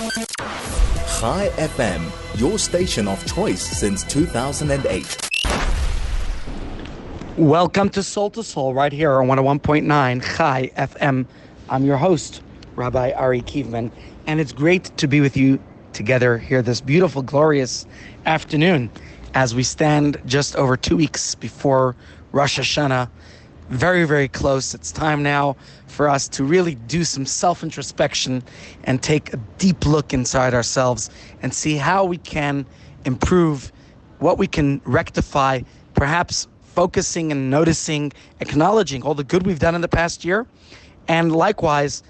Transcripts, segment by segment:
Chai FM, your station of choice since 2008. Welcome to Soul to Soul right here on 101.9 Chai FM. I'm your host, Rabbi Ari Kievman, and it's great to be with you together here this beautiful, glorious afternoon as we stand just over two weeks before Rosh Hashanah. Very, very close. It's time now for us to really do some self introspection and take a deep look inside ourselves and see how we can improve, what we can rectify, perhaps focusing and noticing, acknowledging all the good we've done in the past year, and likewise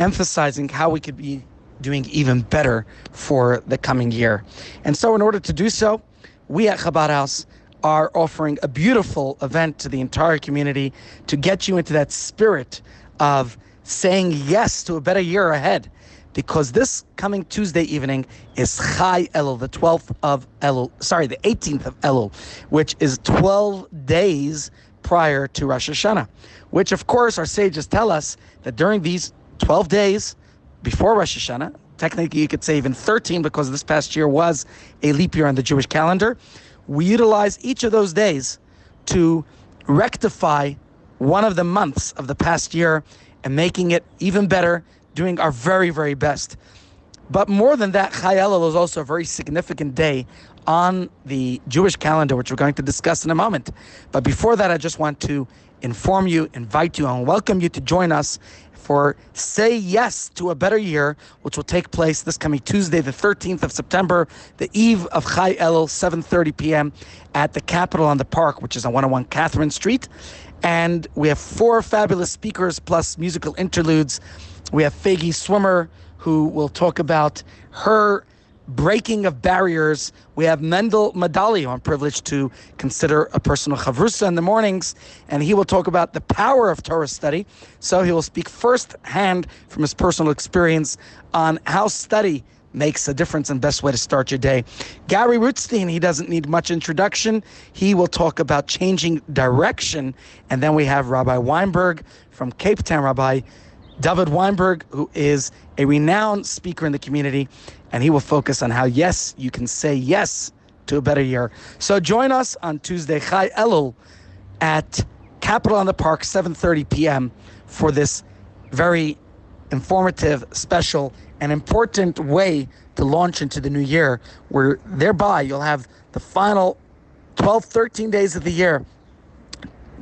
emphasizing how we could be doing even better for the coming year. And so, in order to do so, we at Chabad House are offering a beautiful event to the entire community to get you into that spirit of saying yes to a better year ahead. Because this coming Tuesday evening is Chai Elul, the 12th of Elul, sorry, the 18th of Elul, which is 12 days prior to Rosh Hashanah. Which, of course, our sages tell us that during these 12 days before Rosh Hashanah, technically you could say even 13 because this past year was a leap year on the Jewish calendar, we utilize each of those days to rectify one of the months of the past year and making it even better, doing our very, very best. But more than that, Chai Elul is also a very significant day on the Jewish calendar, which we're going to discuss in a moment. But before that, I just want to inform you, invite you, and welcome you to join us for Say Yes to a Better Year, which will take place this coming Tuesday, the 13th of September, the eve of Chai Elul, 7.30 p.m. at the Capitol on the Park, which is on 101 Catherine Street. And we have four fabulous speakers plus musical interludes. We have Fagi Swimmer, who will talk about her breaking of barriers. We have Mendel Medali, I'm privileged to consider a personal chavrusa in the mornings, and he will talk about the power of Torah study. So he will speak firsthand from his personal experience on how study makes a difference and best way to start your day. Gary Rootstein, he doesn't need much introduction. He will talk about changing direction. And then we have Rabbi Weinberg from Cape Town, Rabbi David Weinberg, who is a renowned speaker in the community, and he will focus on how, yes, you can say yes to a better year. So join us on Tuesday, Chai Elul, at Capitol on the Park, 7.30 p.m. for this very informative, special, and important way to launch into the new year, where thereby you'll have the final 12, 13 days of the year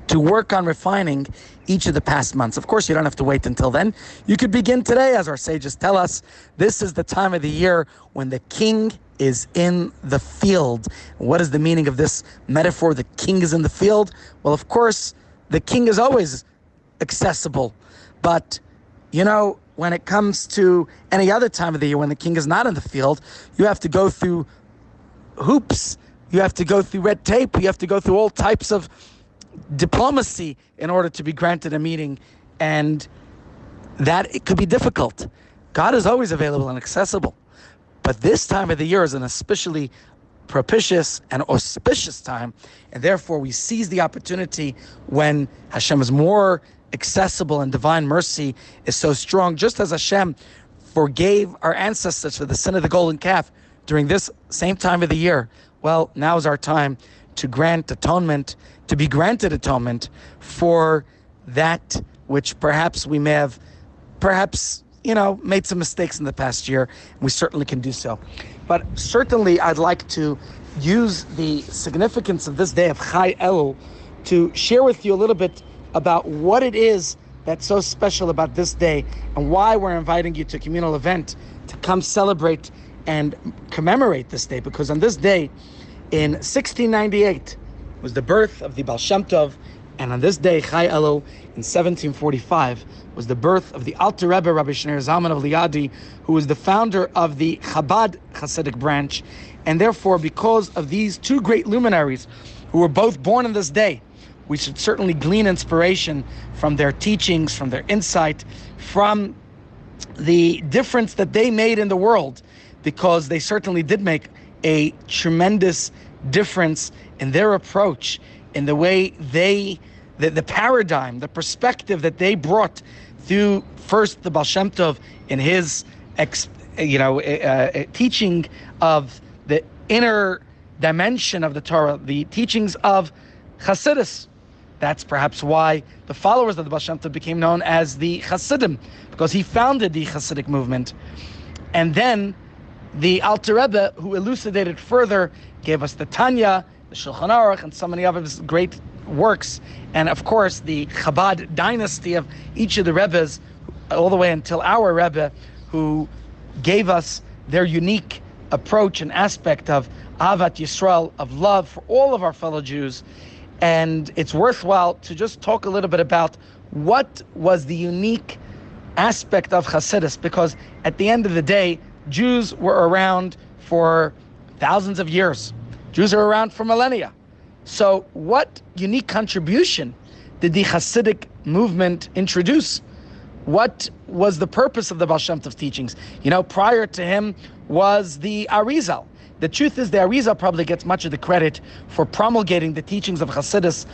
to work on refining each of the past months. Of course, you don't have to wait until then. You could begin today, as our sages tell us. This is the time of the year when the king is in the field. What is the meaning of this metaphor? The king is in the field? Well, of course, the king is always accessible. But, you know, when it comes to any other time of the year when the king is not in the field, you have to go through hoops. You have to go through red tape. You have to go through all types of diplomacy in order to be granted a meeting. And that it could be difficult. God is always available and accessible. But this time of the year is an especially propitious and auspicious time. And therefore, we seize the opportunity when Hashem is more accessible and divine mercy is so strong, just as Hashem forgave our ancestors for the sin of the golden calf during this same time of the year. Well, now is our time to grant atonement, to be granted atonement for that which perhaps we may have, perhaps, you know, made some mistakes in the past year. We certainly can do so. But certainly, I'd like to use the significance of this day of Chai Elul to share with you a little bit about what it is that's so special about this day and why we're inviting you to a communal event to come celebrate and commemorate this day. Because on this day, in 1698, was the birth of the Baal Shem Tov, and on this day, Chai Elul, in 1745, was the birth of the Alter Rebbe Rabbi Shneur Zalman of Liadi, who was the founder of the Chabad Hasidic branch, and therefore, because of these two great luminaries, who were both born on this day, we should certainly glean inspiration from their teachings, from their insight, from the difference that they made in the world, because they certainly did make a tremendous difference in their approach, in the way they, the, the paradigm, the perspective that they brought through first the Baal Shem Tov in his ex, you know, uh, teaching of the inner dimension of the Torah, the teachings of Hasidus. That's perhaps why the followers of the Baal Shem Tov became known as the Hasidim, because he founded the Hasidic movement. And then the Alter Rebbe, who elucidated further, gave us the Tanya, the Shulchan Aruch, and so many of his great works. And of course, the Chabad dynasty of each of the Rebbes, all the way until our Rebbe, who gave us their unique approach and aspect of Ahavat Yisrael, of love for all of our fellow Jews. And it's worthwhile to just talk a little bit about what was the unique aspect of Hasidus, because at the end of the day, Jews were around for thousands of years. Jews are around for millennia. So, what unique contribution did the Hasidic movement introduce? What was the purpose of the Baal Shem Tov's teachings? You know, prior to him was the Arizal. The truth is, the Arizal probably gets much of the credit for promulgating the teachings of Hasidus,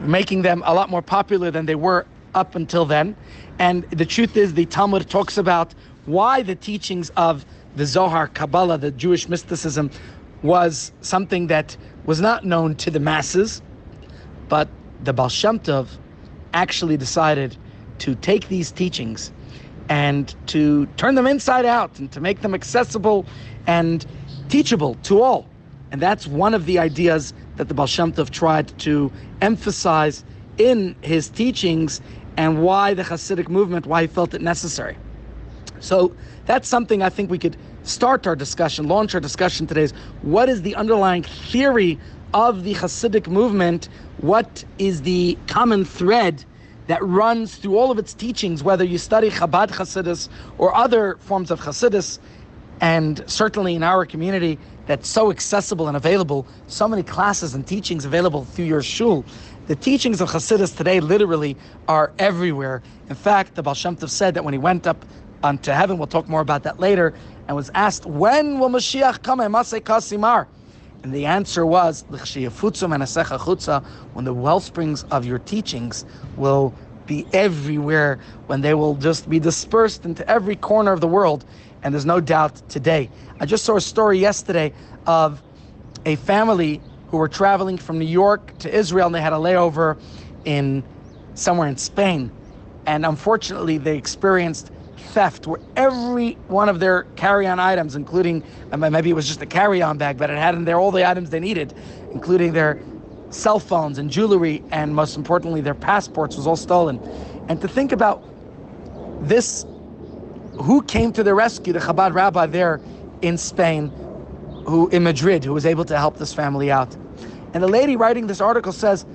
making them a lot more popular than they were up until then. And the truth is, the Talmud talks about why the teachings of the Zohar, Kabbalah, the Jewish mysticism, was something that was not known to the masses, but the Baal Shem Tov actually decided to take these teachings and to turn them inside out and to make them accessible and teachable to all. And that's one of the ideas that the Baal Shem Tov tried to emphasize in his teachings and why the Hasidic movement, why he felt it necessary. So that's something I think we could start our discussion, launch our discussion today is what is the underlying theory of the Hasidic movement? What is the common thread that runs through all of its teachings, whether you study Chabad Hasidus or other forms of Hasidus, and certainly in our community that's so accessible and available, so many classes and teachings available through your shul. The teachings of Hasidus today literally are everywhere. In fact, the Baal Shem Tov said that when he went up unto heaven, we'll talk more about that later, and was asked, when will Mashiach come? kasimar. And the answer was, when the well springs of your teachings will be everywhere, when they will just be dispersed into every corner of the world. And there's no doubt today. I just saw a story yesterday of a family who were traveling from New York to Israel and they had a layover in somewhere in Spain. And unfortunately, they experienced theft where every one of their carry-on items, including um, maybe it was just a carry-on bag, but it had in there all the items they needed, including their cell phones and jewelry, and most importantly, their passports was all stolen. And to think about this, who came to their rescue? The Chabad rabbi there in Spain, who in Madrid, who was able to help this family out. And the lady writing this article says,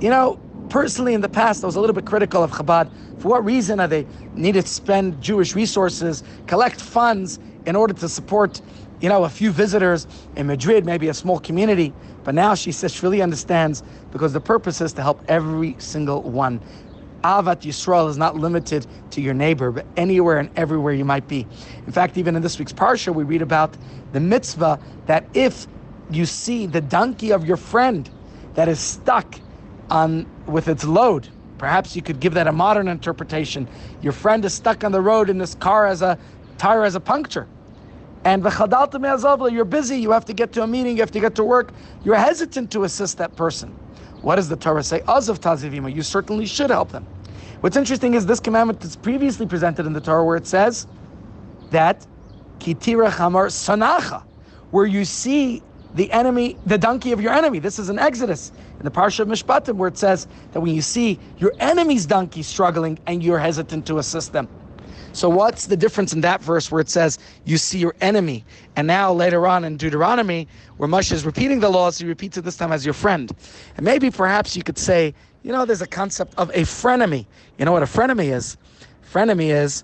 you know, personally in the past I was a little bit critical of Chabad. For what reason are they needed to spend Jewish resources, collect funds in order to support, you know, a few visitors in Madrid, maybe a small community? But now she says she really understands because the purpose is to help every single one. Ahavat Yisrael is not limited to your neighbor, but anywhere and everywhere you might be. In fact, even in this week's parsha, we read about the mitzvah that if you see the donkey of your friend that is stuck on with its load. Perhaps you could give that a modern interpretation. Your friend is stuck on the road in this car as a tire as a puncture. And you're busy, you have to get to a meeting, you have to get to work. You're hesitant to assist that person. What does the Torah say? Azav tazivima, you certainly should help them. What's interesting is this commandment is previously presented in the Torah where it says that kitira chamar sanacha, where you see the enemy, the donkey of your enemy. This is an Exodus in the Parsha of Mishpatim where it says that when you see your enemy's donkey struggling and you're hesitant to assist them. So what's the difference in that verse where it says you see your enemy? And now later on in Deuteronomy, where Moshe is repeating the laws, he repeats it this time as your friend. And maybe perhaps you could say, you know, there's a concept of a frenemy. You know what a frenemy is? Frenemy is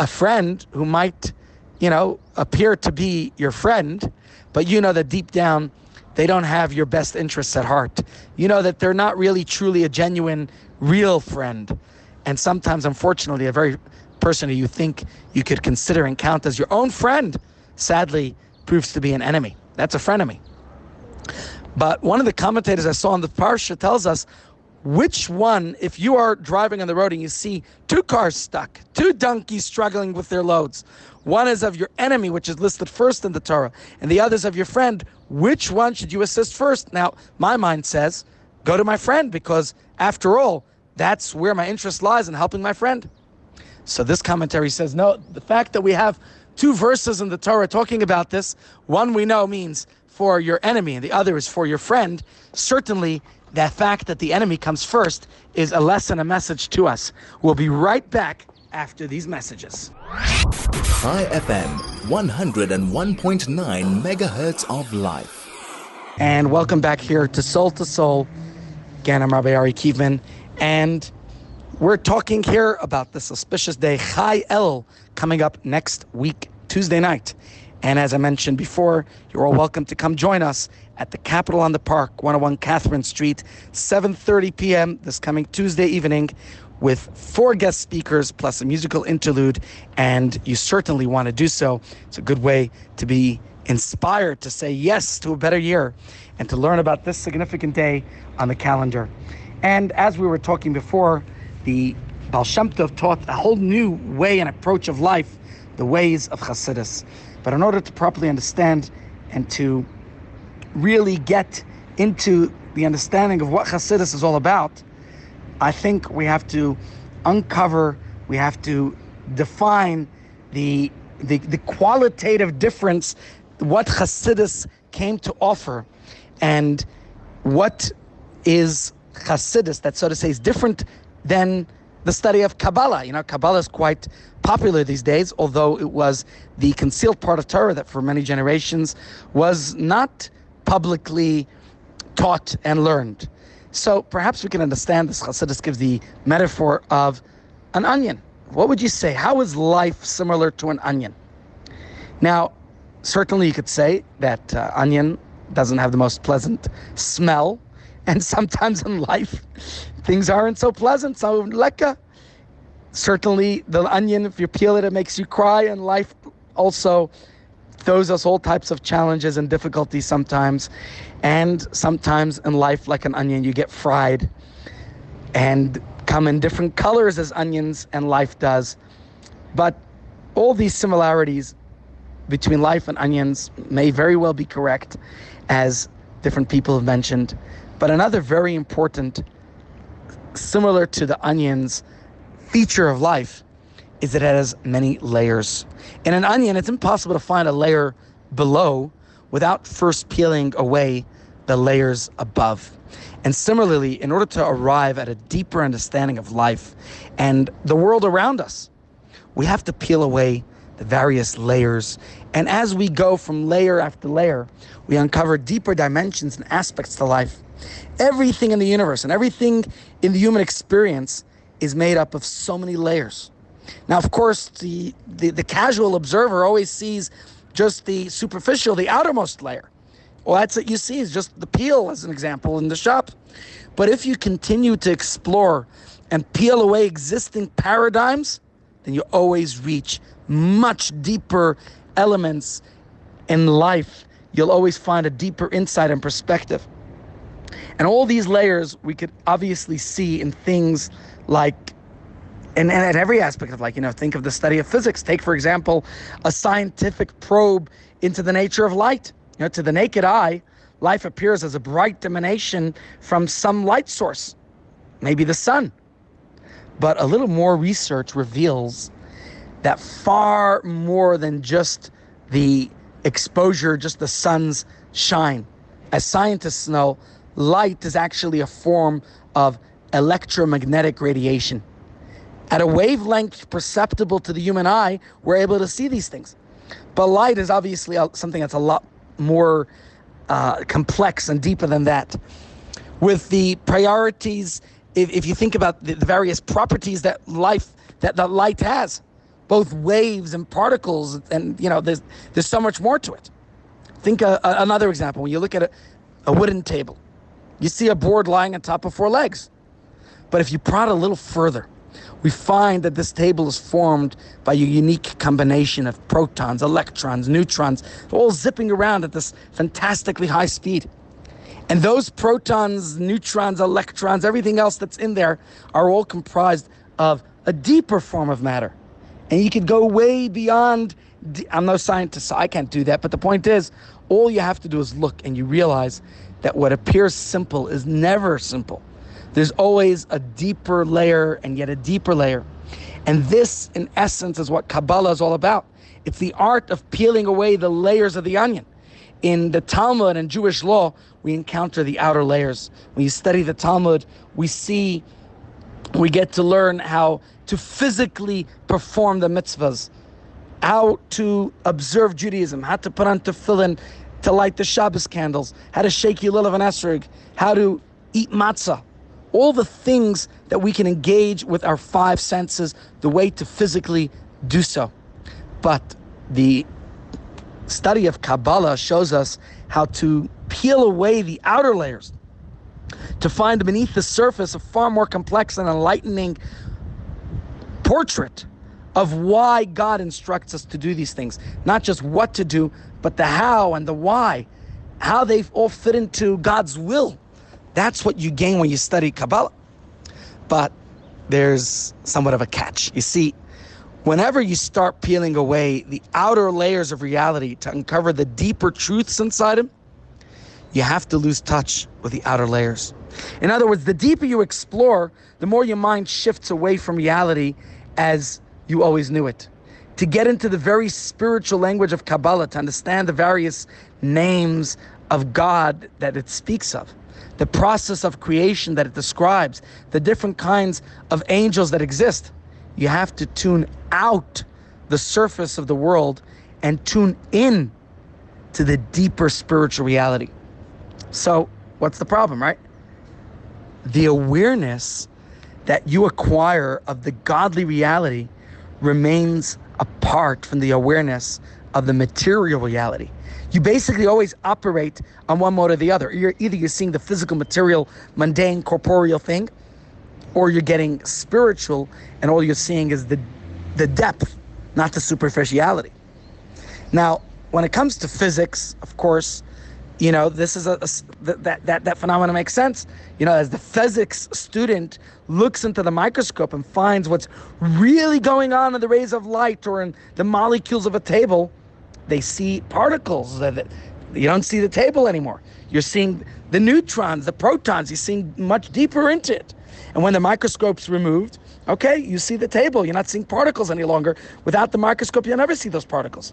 a friend who might, you know, appear to be your friend, but you know that deep down they don't have your best interests at heart. You know that they're not really truly a genuine, real friend. And sometimes, unfortunately, a very person who you think you could consider and count as your own friend sadly proves to be an enemy. That's a frenemy. But one of the commentators I saw on the Parsha tells us which one, if you are driving on the road and you see two cars stuck, two donkeys struggling with their loads, one is of your enemy, which is listed first in the Torah, and the other is of your friend, which one should you assist first? Now, my mind says, go to my friend, because after all, that's where my interest lies in helping my friend. So this commentary says, no, the fact that we have two verses in the Torah talking about this, one we know means for your enemy and the other is for your friend, certainly that fact that the enemy comes first is a lesson, a message to us. We'll be right back after these messages. Chai FM, 101.9 megahertz of life. And welcome back here to Soul to Soul. Again, I'm Rabbi Ari Kievman, and we're talking here about the suspicious day, Chai El, coming up next week, Tuesday night. And as I mentioned before, you're all welcome to come join us at the Capitol on the Park, 101 Catherine Street, 7:30 p.m. this coming Tuesday evening, with four guest speakers plus a musical interlude. And you certainly want to do so. It's a good way to be inspired to say yes to a better year and to learn about this significant day on the calendar. And as we were talking before, the Baal Shem Tov taught a whole new way and approach of life, the ways of Chassidus. But in order to properly understand and to really get into the understanding of what Chassidus is all about, I think we have to uncover, we have to define the, the, the qualitative difference, what Chassidus came to offer, and what is Chassidus, that so to say is different than the study of Kabbalah. You know, Kabbalah is quite popular these days, although it was the concealed part of Torah that for many generations was not publicly taught and learned. So perhaps we can understand this. Chassidus gives the metaphor of an onion. What would you say? How is life similar to an onion? Now, certainly you could say that uh, onion doesn't have the most pleasant smell, and sometimes in life things aren't so pleasant, so lekka. Certainly, the onion, if you peel it, it makes you cry, and life also throws us all types of challenges and difficulties sometimes. And sometimes in life, like an onion, you get fried and come in different colors as onions, and life does. But all these similarities between life and onions may very well be correct, as different people have mentioned. But another very important, similar to the onions, feature of life is that it has many layers. In an onion, it's impossible to find a layer below without first peeling away the layers above. And similarly, in order to arrive at a deeper understanding of life and the world around us, we have to peel away the various layers. And as we go from layer after layer, we uncover deeper dimensions and aspects to life. Everything in the universe and everything in the human experience is made up of so many layers. Now, of course, the, the, the casual observer always sees just the superficial, the outermost layer. Well, that's what you see is just the peel, as an example, in the shop. But if you continue to explore and peel away existing paradigms, then you always reach much deeper elements in life. You'll always find a deeper insight and perspective. And all these layers we could obviously see in things like and, and at every aspect of like you know think of the study of physics. Take for example a scientific probe into the nature of light. You know to the naked eye life appears as a bright emanation from some light source maybe the sun. But a little more research reveals that far more than just the exposure just the sun's shine. As scientists know light is actually a form of electromagnetic radiation at a wavelength perceptible to the human eye, we're able to see these things. But light is obviously something that's a lot more uh, complex and deeper than that. With the priorities, if, if you think about the, the, various properties that life that, that light has, both waves and particles, and you know, there's there's so much more to it. Think uh, another example. When you look at a, a wooden table, you see a board lying on top of four legs. But if you prod a little further, we find that this table is formed by a unique combination of protons, electrons, neutrons, all zipping around at this fantastically high speed. And those protons, neutrons, electrons, everything else that's in there are all comprised of a deeper form of matter. And you could go way beyond. I'm no scientist, so I can't do that. But the point is, all you have to do is look and you realize that what appears simple is never simple. There's always a deeper layer and yet a deeper layer. And this, in essence, is what Kabbalah is all about. It's the art of peeling away the layers of the onion. In the Talmud and Jewish law, we encounter the outer layers. When you study the Talmud, we see, we get to learn how to physically perform the mitzvahs, how to observe Judaism, how to put on tefillin, to light the Shabbos candles, how to shake Yilil of an Esrog, how to eat matzah. All the things that we can engage with our five senses, the way to physically do so. But the study of Kabbalah shows us how to peel away the outer layers to find beneath the surface a far more complex and enlightening portrait of why God instructs us to do these things. Not just what to do, but the how and the why. How they all fit into God's will. That's what you gain when you study Kabbalah. But there's somewhat of a catch. You see, whenever you start peeling away the outer layers of reality to uncover the deeper truths inside him, you have to lose touch with the outer layers. In other words, the deeper you explore, the more your mind shifts away from reality as you always knew it. To get into the very spiritual language of Kabbalah, to understand the various names of God that it speaks of, the process of creation that it describes, the different kinds of angels that exist, you have to tune out the surface of the world and tune in to the deeper spiritual reality. So, what's the problem, right? The awareness that you acquire of the godly reality remains apart from the awareness of the material reality. You basically always operate on one mode or the other. You're either you're seeing the physical, material, mundane, corporeal thing, or you're getting spiritual, and all you're seeing is the the depth, not the superficiality. Now, when it comes to physics, of course, you know this is a, a that that that phenomenon makes sense. You know as the physics student looks into the microscope and finds what's really going on in the rays of light or in the molecules of a table they see particles that you don't see the table anymore. You're seeing the neutrons the protons you're seeing much deeper into it. And when the microscope's removed okay you see the table. You're not seeing particles any longer. Without the microscope you'll never see those particles.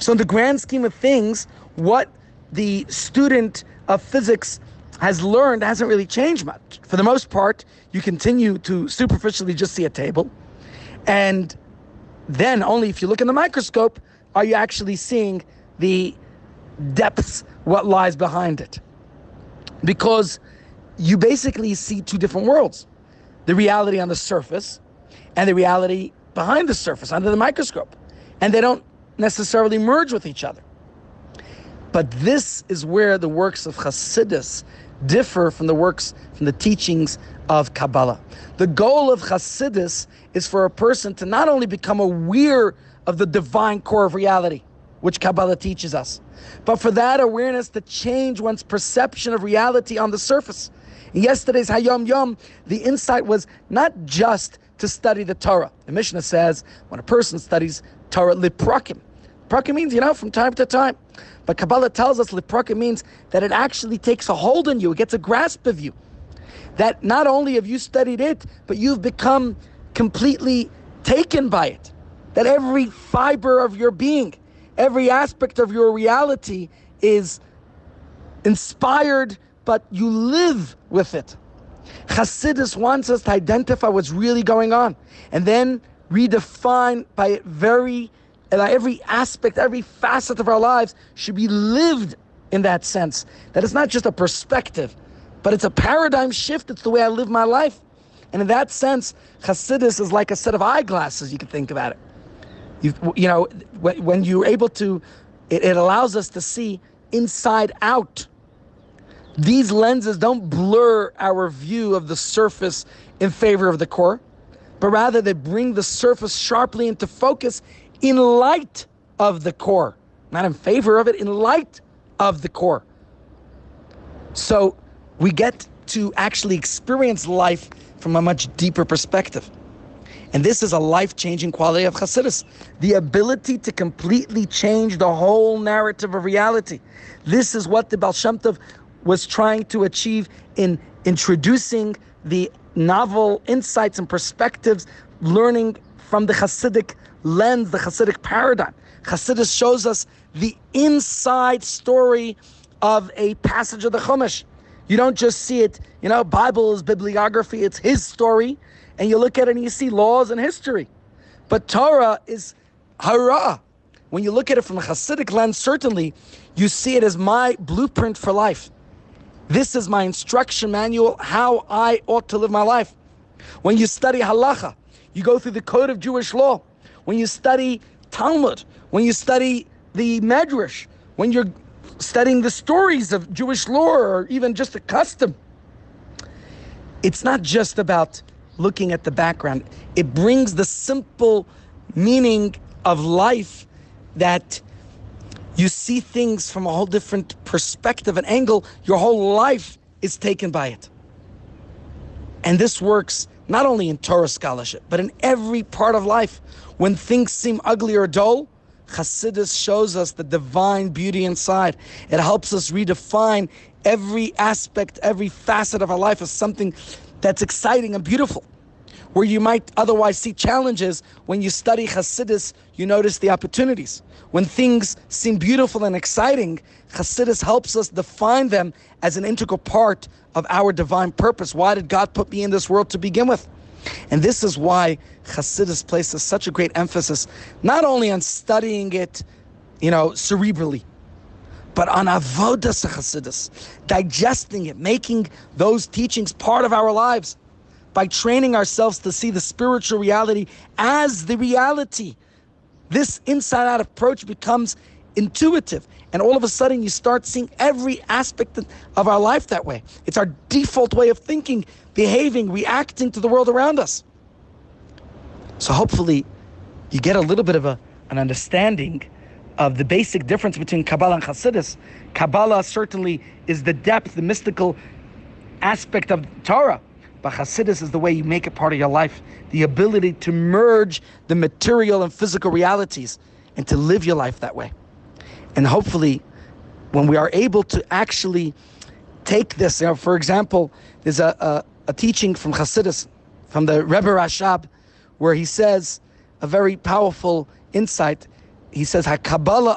So in the grand scheme of things what the student of physics has learned hasn't really changed much. For the most part, you continue to superficially just see a table. And then only if you look in the microscope are you actually seeing the depths, what lies behind it. Because you basically see two different worlds the reality on the surface and the reality behind the surface under the microscope. And they don't necessarily merge with each other. But this is where the works of Hasidus differ from the works, from the teachings of Kabbalah. The goal of Hasidus is for a person to not only become aware of the divine core of reality, which Kabbalah teaches us, but for that awareness to change one's perception of reality on the surface. In yesterday's Hayom Yom, the insight was not just to study the Torah. The Mishnah says when a person studies Torah liprakim, prakim means, you know, from time to time. But Kabbalah tells us lipraka means that it actually takes a hold on you, it gets a grasp of you. That not only have you studied it, but you've become completely taken by it. That every fiber of your being, every aspect of your reality is inspired, but you live with it. Hasidus wants us to identify what's really going on and then redefine by it very and every aspect, every facet of our lives should be lived in that sense. That it's not just a perspective, but it's a paradigm shift. It's the way I live my life. And in that sense, Hasidus is like a set of eyeglasses, you can think about it. You, you know, when you're able to, it, it allows us to see inside out. These lenses don't blur our view of the surface in favor of the core, but rather they bring the surface sharply into focus in light of the core, not in favor of it, in light of the core. So we get to actually experience life from a much deeper perspective. And this is a life changing quality of Hasidus the ability to completely change the whole narrative of reality. This is what the Baal Shem Tov was trying to achieve in introducing the novel insights and perspectives, learning from the Hasidic lens, the Hasidic paradigm. Hasidus shows us the inside story of a passage of the Chumash. You don't just see it, you know, Bible is bibliography, it's his story, and you look at it and you see laws and history. But Torah is hara. When you look at it from a Hasidic lens, certainly you see it as my blueprint for life. This is my instruction manual, how I ought to live my life. When you study halacha, you go through the code of Jewish law. When you study Talmud, when you study the Medrash, when you're studying the stories of Jewish lore or even just a custom, it's not just about looking at the background. It brings the simple meaning of life that you see things from a whole different perspective and angle. Your whole life is taken by it. And this works not only in Torah scholarship, but in every part of life. When things seem ugly or dull, Chassidus shows us the divine beauty inside. It helps us redefine every aspect, every facet of our life as something that's exciting and beautiful. Where you might otherwise see challenges, when you study Chassidus, you notice the opportunities. When things seem beautiful and exciting, Chassidus helps us define them as an integral part of our divine purpose. Why did God put me in this world to begin with? And this is why Chassidus places such a great emphasis, not only on studying it, you know, cerebrally, but on avodas Chassidus, digesting it, making those teachings part of our lives by training ourselves to see the spiritual reality as the reality. This inside out approach becomes intuitive. And all of a sudden, you start seeing every aspect of our life that way. It's our default way of thinking, behaving, reacting to the world around us. So hopefully, you get a little bit of a, an understanding of the basic difference between Kabbalah and Hasidus. Kabbalah certainly is the depth, the mystical aspect of Torah. But Hasidus is the way you make it part of your life, the ability to merge the material and physical realities and to live your life that way. And hopefully, when we are able to actually take this, you know, for example, there's a, a, a teaching from Hasidus, from the Rebbe Rashab, where he says a very powerful insight. He says, "Kabbalah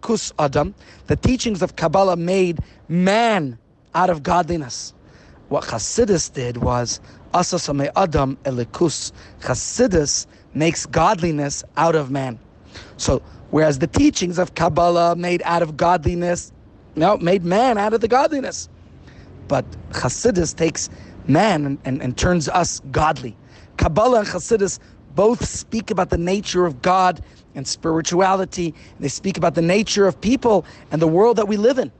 kus adam." The teachings of Kabbalah made man out of godliness. What Hasidus did was asasame adam elikus. Hasidus makes godliness out of man. So Whereas the teachings of Kabbalah made out of godliness, no, made man out of the godliness. But Chassidus takes man and, and, and turns us godly. Kabbalah and Chassidus both speak about the nature of God and spirituality. They speak about the nature of people and the world that we live in.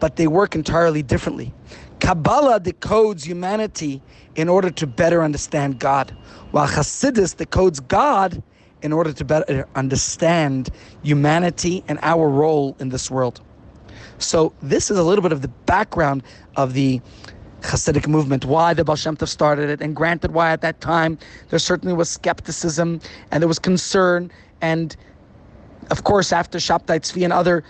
But they work entirely differently. Kabbalah decodes humanity in order to better understand God, while Chassidus decodes God in order to better understand humanity and our role in this world. So this is a little bit of the background of the Hasidic movement, why the Baal Shem Tov started it, and granted why at that time there certainly was skepticism and there was concern, and of course after Shabtai Tzvi and other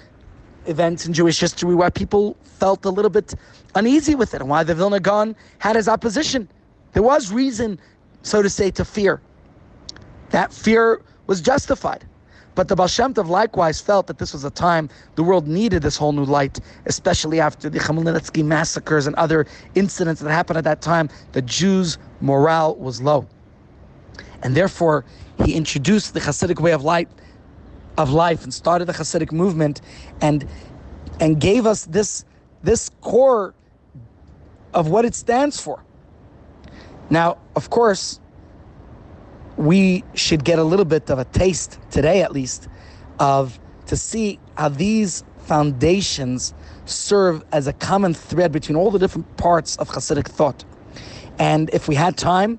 events in Jewish history where people felt a little bit uneasy with it, and why the Vilna Gaon had his opposition. There was reason, so to say, to fear. That fear was justified. But the Baal Shem Tov likewise felt that this was a time the world needed this whole new light, especially after the Khmelnytsky massacres and other incidents that happened at that time. The Jews' morale was low. And therefore, he introduced the Hasidic way of light of life and started the Hasidic movement and and gave us this this core of what it stands for. Now, of course, we should get a little bit of a taste today, at least, of to see how these foundations serve as a common thread between all the different parts of Hasidic thought. And if we had time,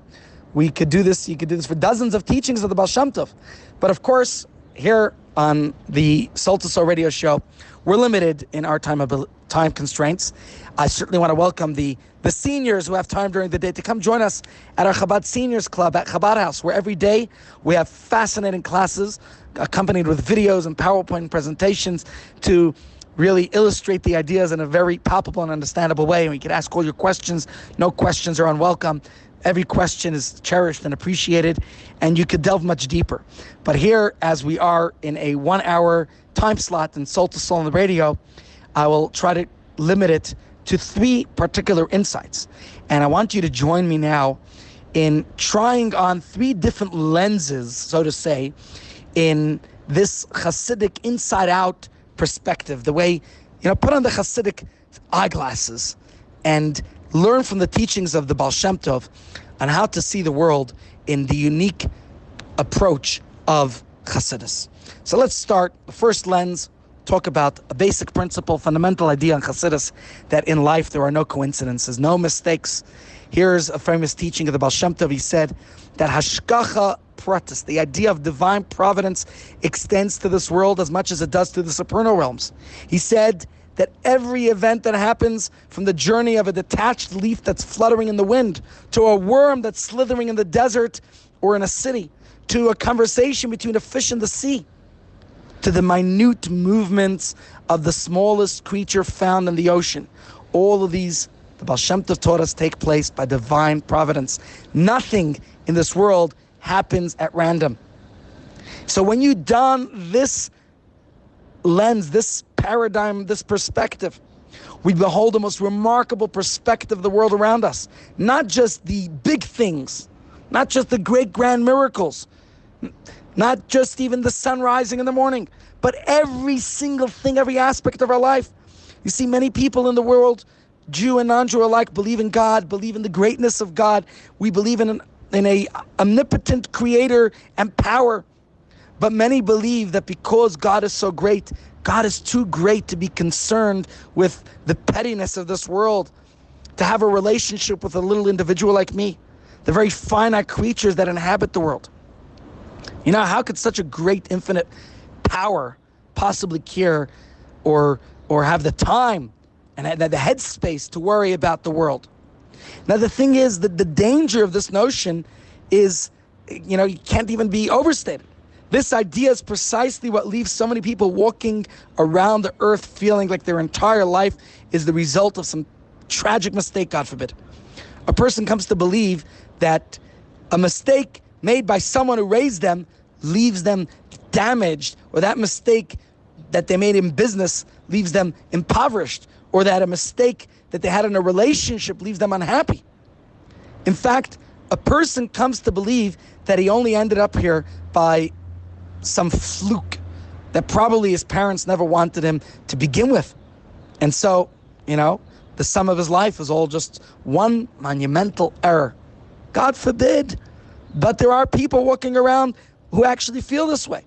we could do this. You could do this for dozens of teachings of the Baal Shem Tov. But of course, here on the Soul radio show. We're limited in our time time constraints. I certainly want to welcome the the seniors who have time during the day to come join us at our Chabad Seniors Club at Chabad House, where every day we have fascinating classes accompanied with videos and PowerPoint presentations to really illustrate the ideas in a very palpable and understandable way. And we can ask all your questions. No questions are unwelcome. Every question is cherished and appreciated, and you could delve much deeper. But here, as we are in a one hour time slot in Soul to Soul on the radio, I will try to limit it to three particular insights. And I want you to join me now in trying on three different lenses, so to say, in this Hasidic inside out perspective, the way, you know, put on the Hasidic eyeglasses and learn from the teachings of the Baal Shem Tov on how to see the world in the unique approach of Hasidus. So let's start the first lens, talk about a basic principle, fundamental idea in Hasidus that in life there are no coincidences, no mistakes. Here's a famous teaching of the Baal Shem Tov. He said that Hashgacha Pratis, the idea of divine providence, extends to this world as much as it does to the supernal realms. He said that every event that happens from the journey of a detached leaf that's fluttering in the wind to a worm that's slithering in the desert or in a city to a conversation between a fish in the sea to the minute movements of the smallest creature found in the ocean. All of these, the Baal Shem Tov taught us, take place by divine providence. Nothing in this world happens at random. So when you don this lens, this paradigm, this perspective, we behold the most remarkable perspective of the world around us. Not just the big things, not just the great grand miracles, not just even the sun rising in the morning, but every single thing, every aspect of our life. You see, many people in the world, Jew and non-Jew alike, believe in God, believe in the greatness of God. We believe in an in a omnipotent creator and power. But many believe that because God is so great, God is too great to be concerned with the pettiness of this world, to have a relationship with a little individual like me, the very finite creatures that inhabit the world. You know, how could such a great infinite power possibly care or or have the time and the headspace to worry about the world? Now, the thing is that the danger of this notion is, you know, you can't even be overstated. This idea is precisely what leaves so many people walking around the earth feeling like their entire life is the result of some tragic mistake, God forbid. A person comes to believe that a mistake made by someone who raised them leaves them damaged, or that mistake that they made in business leaves them impoverished, or that a mistake that they had in a relationship leaves them unhappy. In fact, a person comes to believe that he only ended up here by some fluke that probably his parents never wanted him to begin with. And so, you know, the sum of his life is all just one monumental error. God forbid. But there are people walking around who actually feel this way.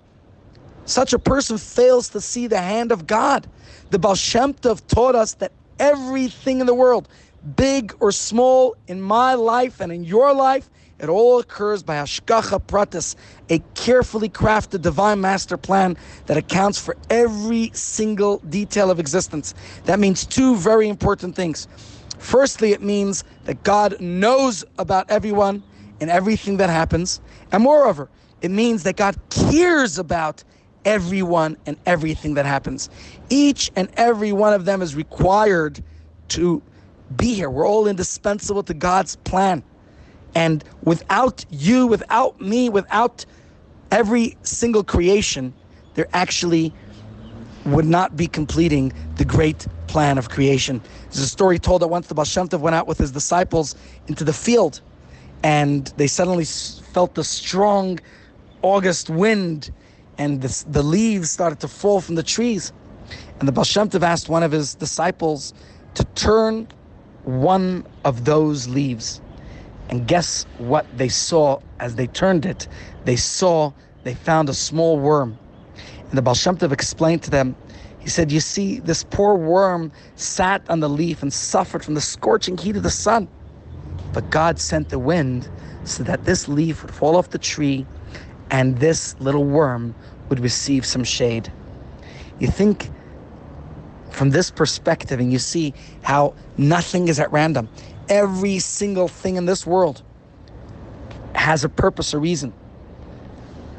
Such a person fails to see the hand of God. The Baal Shem Tov taught us that everything in the world, big or small, in my life and in your life, it all occurs by Hashgacha Pratis, a carefully crafted divine master plan that accounts for every single detail of existence. That means two very important things. Firstly, it means that God knows about everyone and everything that happens. And moreover, it means that God cares about everyone and everything that happens. Each and every one of them is required to be here. We're all indispensable to God's plan. And without you, without me, without every single creation, there actually would not be completing the great plan of creation. There's a story told that once the Baal Shem Tov went out with his disciples into the field, and they suddenly felt the strong August wind and the, the leaves started to fall from the trees. And the Baal Shem Tov asked one of his disciples to turn one of those leaves. And guess what they saw as they turned it? They saw, they found a small worm. And the Baal Shem Tov explained to them, he said, You see, this poor worm sat on the leaf and suffered from the scorching heat of the sun. But God sent the wind so that this leaf would fall off the tree and this little worm would receive some shade. You think from this perspective and you see how nothing is at random. Every single thing in this world has a purpose, a reason.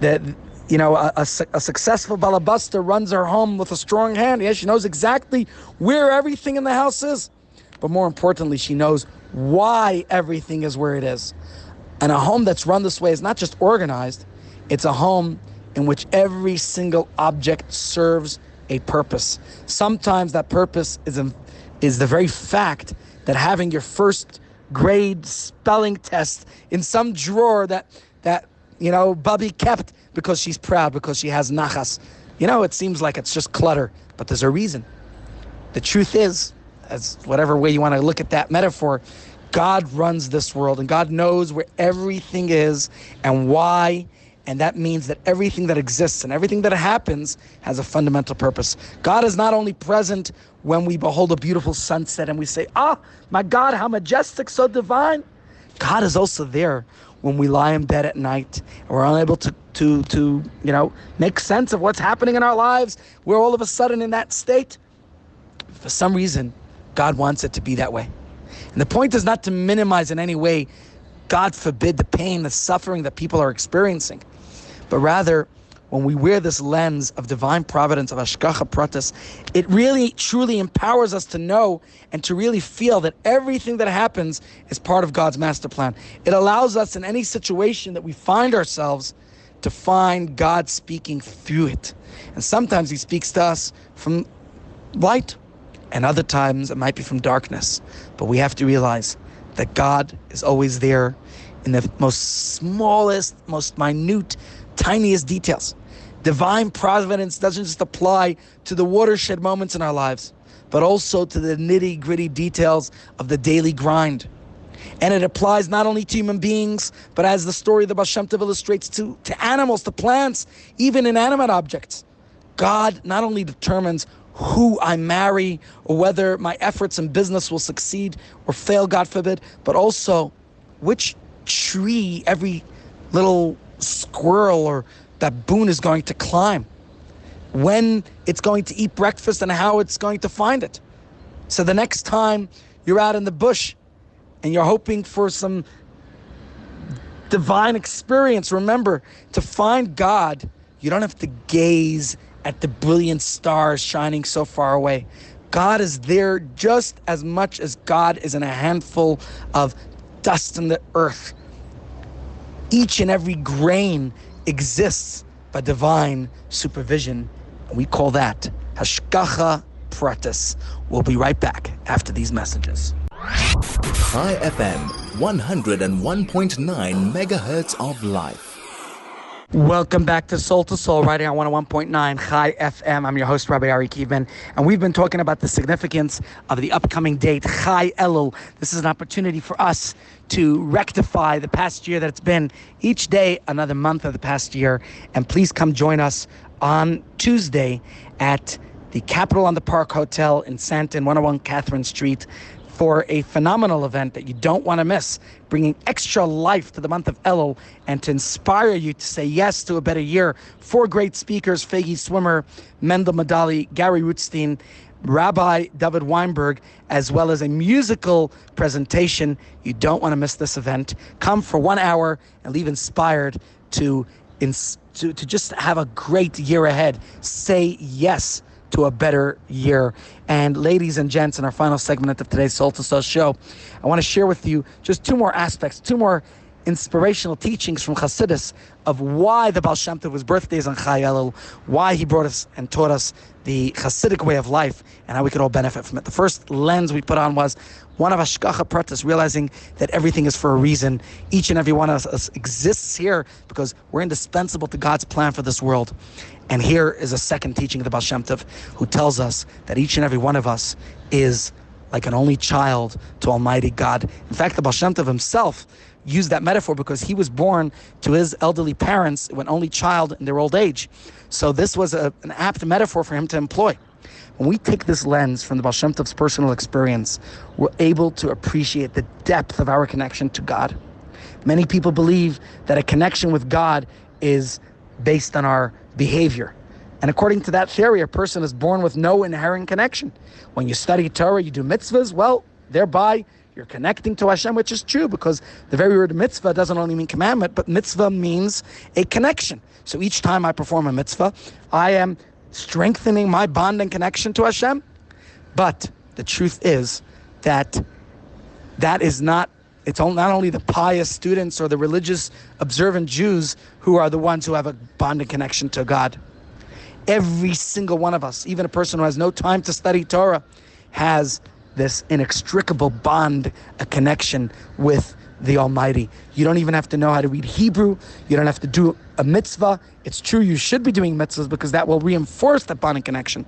That you know, a, a, a, successful balabuster runs her home with a strong hand. Yes, she knows exactly where everything in the house is. But more importantly, she knows why everything is where it is. And a home that's run this way is not just organized, it's a home in which every single object serves a purpose. Sometimes that purpose is, in, is the very fact that having your first grade spelling test in some drawer that, that you know, Bubby kept because she's proud, because she has nachas. You know, it seems like it's just clutter, but there's a reason. The truth is, as whatever way you want to look at that metaphor, God runs this world and God knows where everything is and why. And that means that everything that exists and everything that happens has a fundamental purpose. God is not only present when we behold a beautiful sunset and we say, Ah, my God, how majestic, so divine. God is also there when we lie in bed at night and we're unable to, to, to you know, make sense of what's happening in our lives. We're all of a sudden in that state. For some reason, God wants it to be that way. And the point is not to minimize in any way, God forbid, the pain, the suffering that people are experiencing, but rather when we wear this lens of divine providence, of Hashgacha Pratis, it really truly empowers us to know and to really feel that everything that happens is part of God's master plan. It allows us in any situation that we find ourselves to find God speaking through it. And sometimes He speaks to us from light, and other times it might be from darkness. But we have to realize that God is always there in the most smallest, most minute tiniest details. Divine providence doesn't just apply to the watershed moments in our lives, but also to the nitty gritty details of the daily grind. And it applies not only to human beings, but as the story of the Tov illustrates, to, to animals, to plants, even inanimate objects. God not only determines who I marry or whether my efforts in business will succeed or fail, God forbid, but also which tree every little squirrel or baboon is going to climb, when it's going to eat breakfast, and how it's going to find it. So the next time you're out in the bush and you're hoping for some divine experience, remember to find God, you don't have to gaze at the brilliant stars shining so far away. God is there just as much as God is in a handful of dust in the earth each and every grain exists by divine supervision. We call that Hashgacha Pratis. We'll be right back after these messages. Chai FM, 101.9 megahertz of life. Welcome back to Soul to Soul, right here on 101.9 Chai FM. I'm your host, Rabbi Ari Kievman, and we've been talking about the significance of the upcoming date, Chai Elul. This is an opportunity for us to rectify the past year that it's been. Each day, another month of the past year. And please come join us on Tuesday at the Capital on the Park Hotel in Sandton, 101 Katherine Street for a phenomenal event that you don't want to miss, bringing extra life to the month of Elul and to inspire you to say yes to a better year. Four great speakers Fagi Swimmer, Mendel Madali, Gary Rootstein, Rabbi David Weinberg, as well as a musical presentation. You don't want to miss this event. Come for one hour and leave inspired to, to, to just have a great year ahead. Say yes to a better year. And ladies and gents, in our final segment of today's Soul to Soul show, I want to share with you just two more aspects, two more inspirational teachings from Chassidus of why the Baal Shem Tov was birthdays on Chai Elul, why he brought us and taught us the Hasidic way of life, and how we could all benefit from it. The first lens we put on was one of Hashgacha Pratis, realizing that everything is for a reason. Each and every one of us exists here because we're indispensable to God's plan for this world. And here is a second teaching of the Baal Shem Tov, who tells us that each and every one of us is like an only child to Almighty God. In fact, the Baal Shem Tov himself used that metaphor because he was born to his elderly parents, an only child in their old age. So this was a, an apt metaphor for him to employ. When we take this lens from the Baal Shem Tov's personal experience, we're able to appreciate the depth of our connection to God. Many people believe that a connection with God is based on our behavior. And according to that theory, a person is born with no inherent connection. When you study Torah, you do mitzvahs, well, thereby you're connecting to Hashem, which is true because the very word mitzvah doesn't only mean commandment, but mitzvah means a connection. So each time I perform a mitzvah, I am strengthening my bond and connection to Hashem. But the truth is that that is not it's not only the pious students or the religious observant Jews who are the ones who have a bond and connection to God. Every single one of us, even a person who has no time to study Torah, has this inextricable bond, a connection with the Almighty. You don't even have to know how to read Hebrew. You don't have to do a mitzvah. It's true you should be doing mitzvahs because that will reinforce that bond and connection.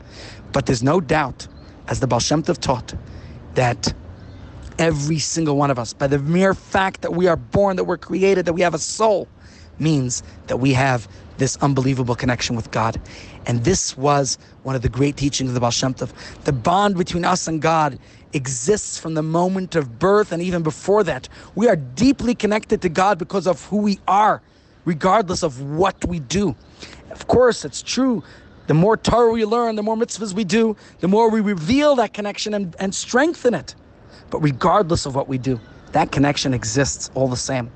But there's no doubt, as the Baal Shem Tov taught, that every single one of us, by the mere fact that we are born, that we're created, that we have a soul, means that we have this unbelievable connection with God. And this was one of the great teachings of the Baal Shem Tov. The bond between us and God exists from the moment of birth and even before that. We are deeply connected to God because of who we are, regardless of what we do. Of course, it's true. The more Torah we learn, the more mitzvahs we do, the more we reveal that connection and, and strengthen it. But regardless of what we do, that connection exists all the same.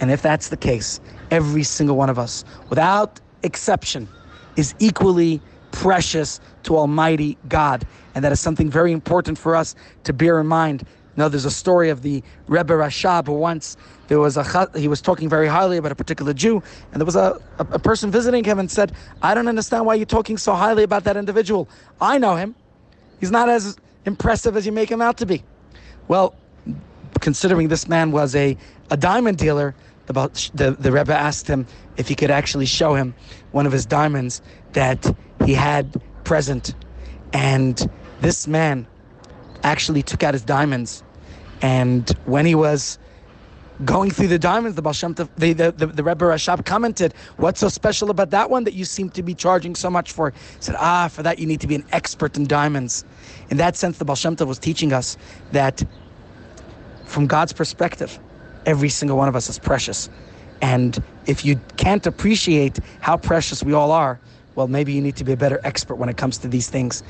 And if that's the case, every single one of us, without exception, is equally precious to Almighty God. And that is something very important for us to bear in mind. Now, there's a story of the Rebbe Rashab who once there was a he was talking very highly about a particular Jew, and there was a, a, a person visiting him and said, "I don't understand why you're talking so highly about that individual. I know him. He's not as impressive as you make him out to be." Well, considering this man was a, a diamond dealer, the, the, the Rebbe asked him if he could actually show him one of his diamonds that he had present. And this man actually took out his diamonds. And when he was going through the diamonds, the Baal Shem the, the, the, the Rebbe Rashab commented, What's so special about that one that you seem to be charging so much for? He said, Ah, for that you need to be an expert in diamonds. In that sense, the Baal Shem was teaching us that from God's perspective, every single one of us is precious. And if you can't appreciate how precious we all are, well, maybe you need to be a better expert when it comes to these things.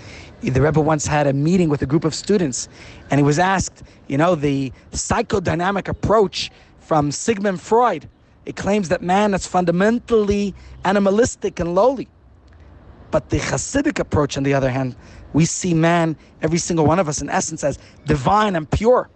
The Rebbe once had a meeting with a group of students, and he was asked, you know, the psychodynamic approach from Sigmund Freud. It claims that man is fundamentally animalistic and lowly. But the Hasidic approach, on the other hand, we see man, every single one of us, in essence, as divine and pure.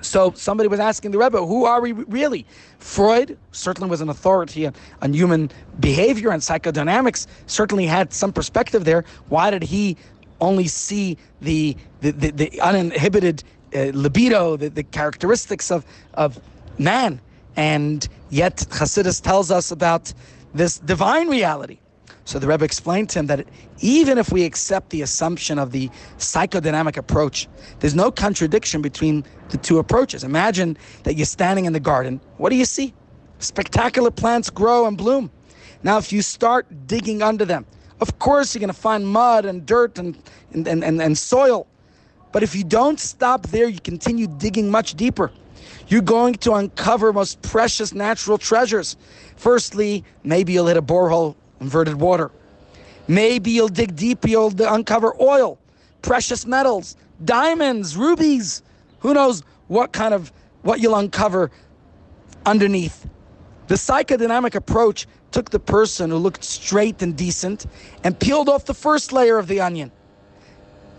So somebody was asking the Rebbe, who are we really? Freud certainly was an authority on, on, human behavior and psychodynamics, certainly had some perspective there. Why did he only see the, the, the, the uninhibited uh, libido, the, the characteristics of, of man? And yet Hasidus tells us about this divine reality. So the Rebbe explained to him that even if we accept the assumption of the psychodynamic approach, there's no contradiction between the two approaches. Imagine that you're standing in the garden. What do you see? Spectacular plants grow and bloom. Now, if you start digging under them, of course you're going to find mud and dirt and, and, and, and, and soil. But if you don't stop there, you continue digging much deeper. You're going to uncover most precious natural treasures. Firstly, maybe you'll hit a borehole inverted water. Maybe you'll dig deep, you'll uncover oil, precious metals, diamonds, rubies. Who knows what kind of what you'll uncover underneath. The psychodynamic approach took the person who looked straight and decent and peeled off the first layer of the onion.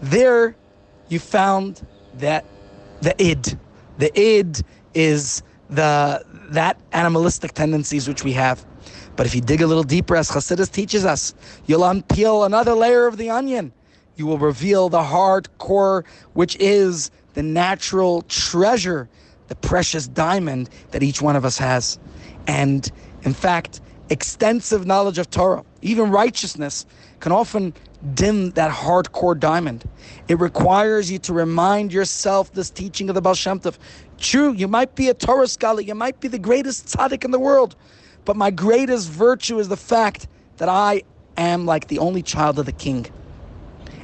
There you found that the id. The id is the that animalistic tendencies which we have. But if you dig a little deeper, as Chassidus teaches us, you'll unpeel another layer of the onion. You will reveal the hard core, which is the natural treasure, the precious diamond that each one of us has. And in fact, extensive knowledge of Torah, even righteousness, can often dim that hardcore diamond. It requires you to remind yourself this teaching of the Baal Shem Tov. True, you might be a Torah scholar, you might be the greatest tzaddik in the world, but my greatest virtue is the fact that I am like the only child of the king.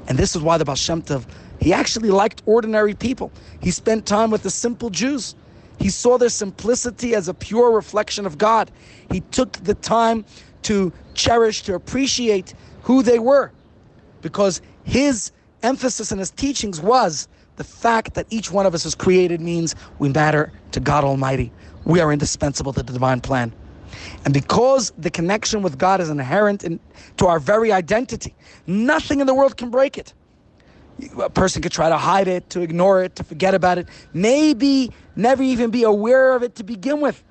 And this is why the Baal Shem Tov, he actually liked ordinary people. He spent time with the simple Jews. He saw their simplicity as a pure reflection of God. He took the time to cherish, to appreciate who they were. Because his emphasis in his teachings was the fact that each one of us is created means we matter to God Almighty. We are indispensable to the divine plan. And because the connection with God is inherent in, to our very identity, nothing in the world can break it. A person could try to hide it, to ignore it, to forget about it, maybe never even be aware of it to begin with.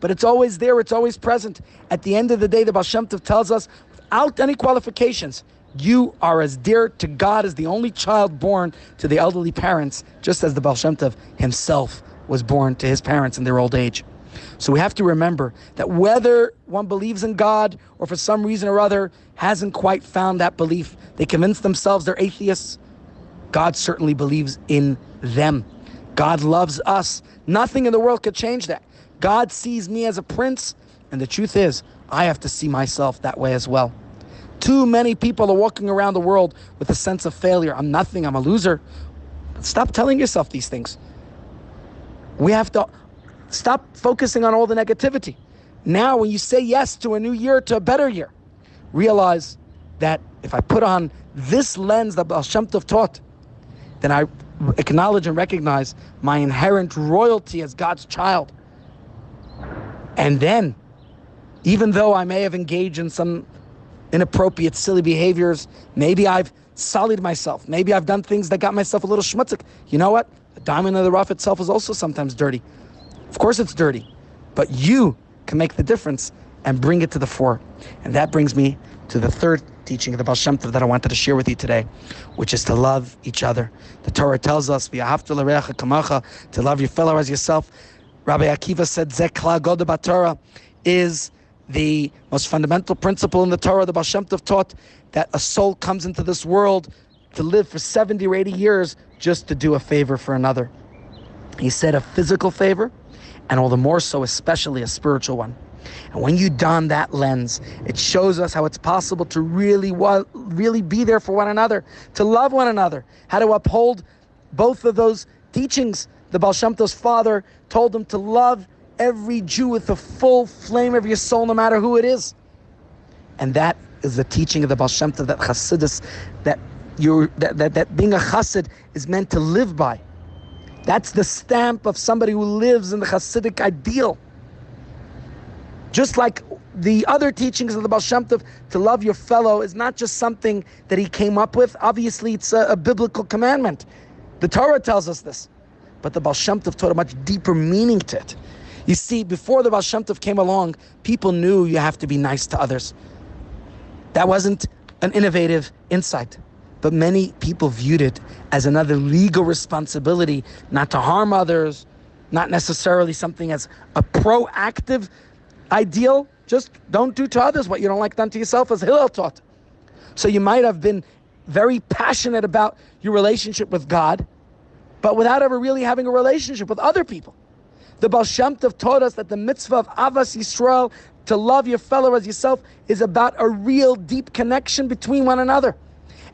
But it's always there, it's always present. At the end of the day, the Baal Shem Tov tells us, without any qualifications, you are as dear to God as the only child born to the elderly parents, just as the Baal Shem Tov himself was born to his parents in their old age. So we have to remember that whether one believes in God or for some reason or other hasn't quite found that belief, they convince themselves they're atheists, God certainly believes in them. God loves us. Nothing in the world could change that. God sees me as a prince, and the truth is, I have to see myself that way as well. Too many people are walking around the world with a sense of failure. I'm nothing, I'm a loser. Stop telling yourself these things. We have to stop focusing on all the negativity. Now, when you say yes to a new year, to a better year, realize that if I put on this lens that Baal Shem Tov taught, then I acknowledge and recognize my inherent royalty as God's child. And then, even though I may have engaged in some inappropriate, silly behaviors, maybe I've sullied myself, maybe I've done things that got myself a little schmutzig. You know what? The diamond in the rough itself is also sometimes dirty. Of course, it's dirty, but you can make the difference and bring it to the fore. And that brings me to the third teaching of the Baal Shem Tov that I wanted to share with you today, which is to love each other. The Torah tells us, to love your fellow as yourself. Rabbi Akiva said, Zekla Goda Torah is the most fundamental principle in the Torah. The Baal Shem Tov taught that a soul comes into this world to live for 70 or 80 years just to do a favor for another. He said a physical favor, and all the more so, especially a spiritual one. And when you don that lens, it shows us how it's possible to really, really be there for one another, to love one another, how to uphold both of those teachings. The Baal Shem Tov's father told him to love every Jew with the full flame of your soul, no matter who it is. And that is the teaching of the Baal Shem Tov, that Chassidus, that, you that, that, that being a Chassid is meant to live by. That's the stamp of somebody who lives in the Hasidic ideal. Just like the other teachings of the Baal Shem Tov, to love your fellow is not just something that he came up with. Obviously, it's a, a biblical commandment. The Torah tells us this. But the Baal Shem Tov taught a much deeper meaning to it. You see, before the Baal Shem Tov came along, people knew you have to be nice to others. That wasn't an innovative insight. But many people viewed it as another legal responsibility not to harm others, not necessarily something as a proactive ideal. Just don't do to others what you don't like done to yourself, as Hillel taught. So you might have been very passionate about your relationship with God, but without ever really having a relationship with other people. The Baal Shem Tov taught us that the mitzvah of Ahavas Yisrael, to love your fellow as yourself, is about a real deep connection between one another.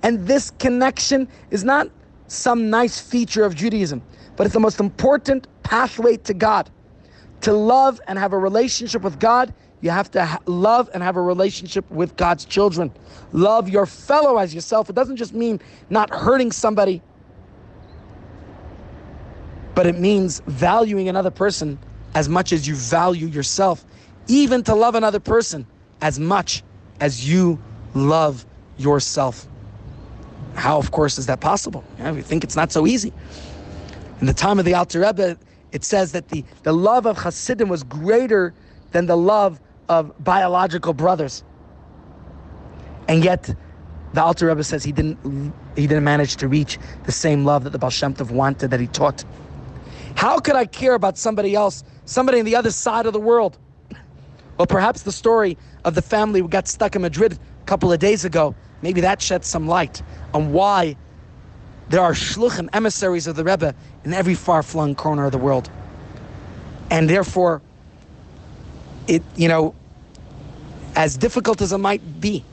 And this connection is not some nice feature of Judaism, but it's the most important pathway to God to love and have a relationship with God, you have to ha- love and have a relationship with God's children. Love your fellow as yourself. It doesn't just mean not hurting somebody, but it means valuing another person as much as you value yourself, even to love another person as much as you love yourself. How, of course, is that possible? Yeah, we think it's not so easy. In the time of the Alter Rebbe, it says that the, the love of Hasidim was greater than the love of biological brothers. And yet, the Alter Rebbe says he didn't he didn't manage to reach the same love that the Baal Shem Tov wanted that he taught. How could I care about somebody else, somebody on the other side of the world? Well, perhaps the story of the family who got stuck in Madrid a couple of days ago, maybe that sheds some light on why there are shluchim, emissaries of the Rebbe, in every far-flung corner of the world. And therefore, it, you know, as difficult as it might be,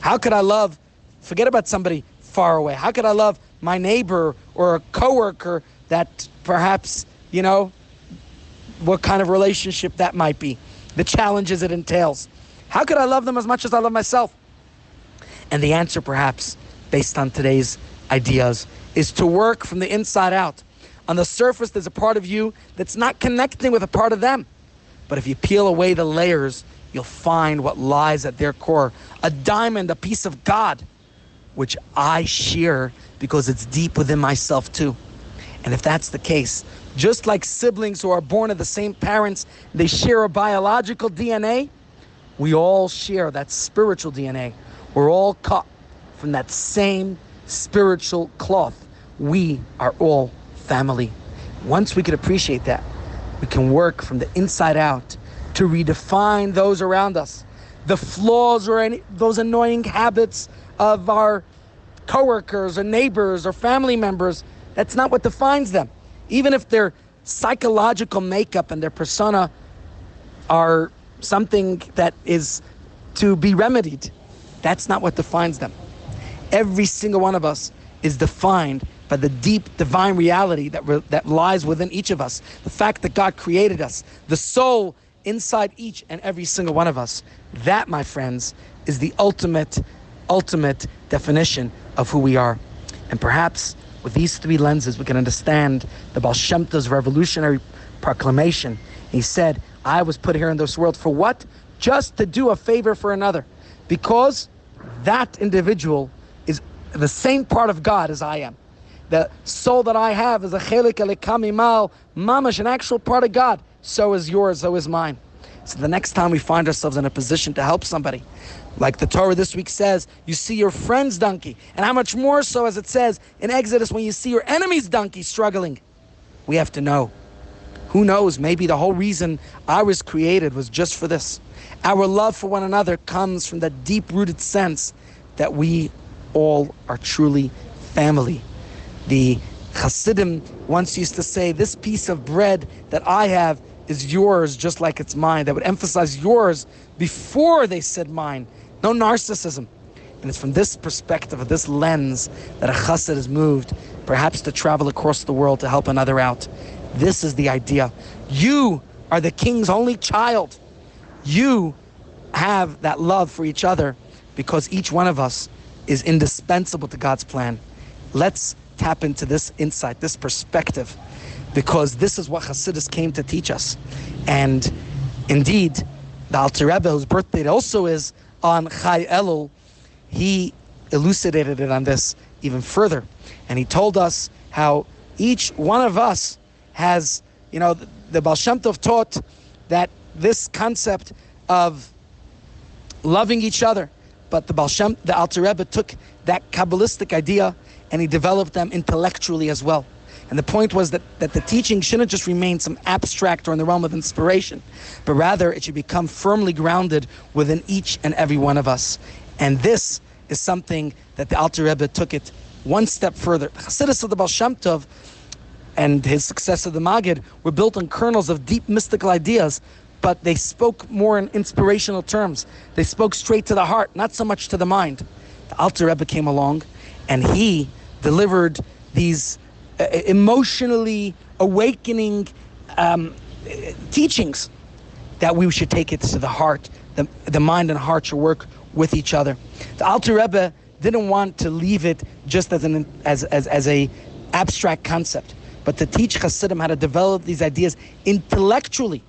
how could I love, forget about somebody far away, how could I love my neighbor or a coworker that perhaps, you know, what kind of relationship that might be, the challenges it entails. How could I love them as much as I love myself? And the answer, perhaps, based on today's ideas, is to work from the inside out. On the surface, there's a part of you that's not connecting with a part of them. But if you peel away the layers, you'll find what lies at their core a diamond, a piece of God, which I share because it's deep within myself too. And if that's the case, just like siblings who are born of the same parents, they share a biological DNA, we all share that spiritual DNA. We're all cut from that same spiritual cloth. We are all family. Once we can appreciate that, we can work from the inside out to redefine those around us. The flaws or any, those annoying habits of our coworkers or neighbors or family members, that's not what defines them. Even if their psychological makeup and their persona are something that is to be remedied, that's not what defines them. Every single one of us is defined by the deep divine reality that, re- that lies within each of us. The fact that God created us, the soul inside each and every single one of us. That, my friends, is the ultimate, ultimate definition of who we are. And perhaps with these three lenses, we can understand the Baal Shem Tov's revolutionary proclamation. He said, I was put here in this world for what? Just to do a favor for another. Because that individual is the same part of God as I am. The soul that I have is a chelek Eloka mima'al, mamash, an actual part of God. So is yours, so is mine. So the next time we find ourselves in a position to help somebody, like the Torah this week says, you see your friend's donkey, and how much more so as it says in Exodus when you see your enemy's donkey struggling. We have to know. Who knows? Maybe the whole reason I was created was just for this. Our love for one another comes from that deep rooted sense that we all are truly family. The Hasidim once used to say, This piece of bread that I have is yours just like it's mine. They would emphasize yours before they said mine. No narcissism. And it's from this perspective, this lens, that a chassid is moved, perhaps to travel across the world to help another out. This is the idea. You are the king's only child. You have that love for each other because each one of us is indispensable to God's plan. Let's tap into this insight, this perspective, because this is what Hasidus came to teach us. And indeed, the Alter Rebbe, whose birthday also is on Chai Elul, he elucidated it on this even further. And he told us how each one of us has, you know, the, the Baal Shem Tov taught that this concept of loving each other, but the Baal Shem, the Alter Rebbe took that Kabbalistic idea and he developed them intellectually as well. And the point was that, that the teaching shouldn't just remain some abstract or in the realm of inspiration, but rather it should become firmly grounded within each and every one of us. And this is something that the Alter Rebbe took it one step further. The Chassidus of the Baal Shem Tov and his success of the Magid were built on kernels of deep mystical ideas, but they spoke more in inspirational terms. They spoke straight to the heart, not so much to the mind. The Alter Rebbe came along and he delivered these uh, emotionally awakening um, teachings that we should take it to the heart. The, the mind and heart should work with each other. The Alter Rebbe didn't want to leave it just as an as, as, as a abstract concept, but to teach Hasidim how to develop these ideas intellectually.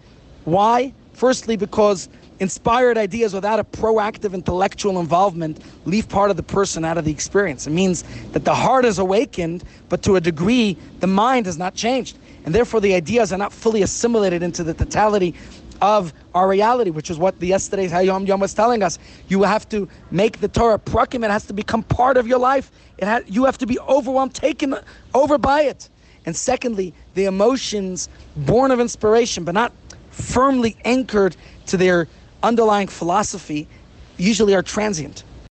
Why? Firstly, because inspired ideas without a proactive intellectual involvement leave part of the person out of the experience. It means that the heart is awakened, but to a degree, the mind has not changed. And therefore, the ideas are not fully assimilated into the totality of our reality, which is what the yesterday's Hayom Yom was telling us. You have to make the Torah prakim, it has to become part of your life. It ha- you have to be overwhelmed, taken over by it. And secondly, the emotions born of inspiration, but not firmly anchored to their underlying philosophy usually are transient.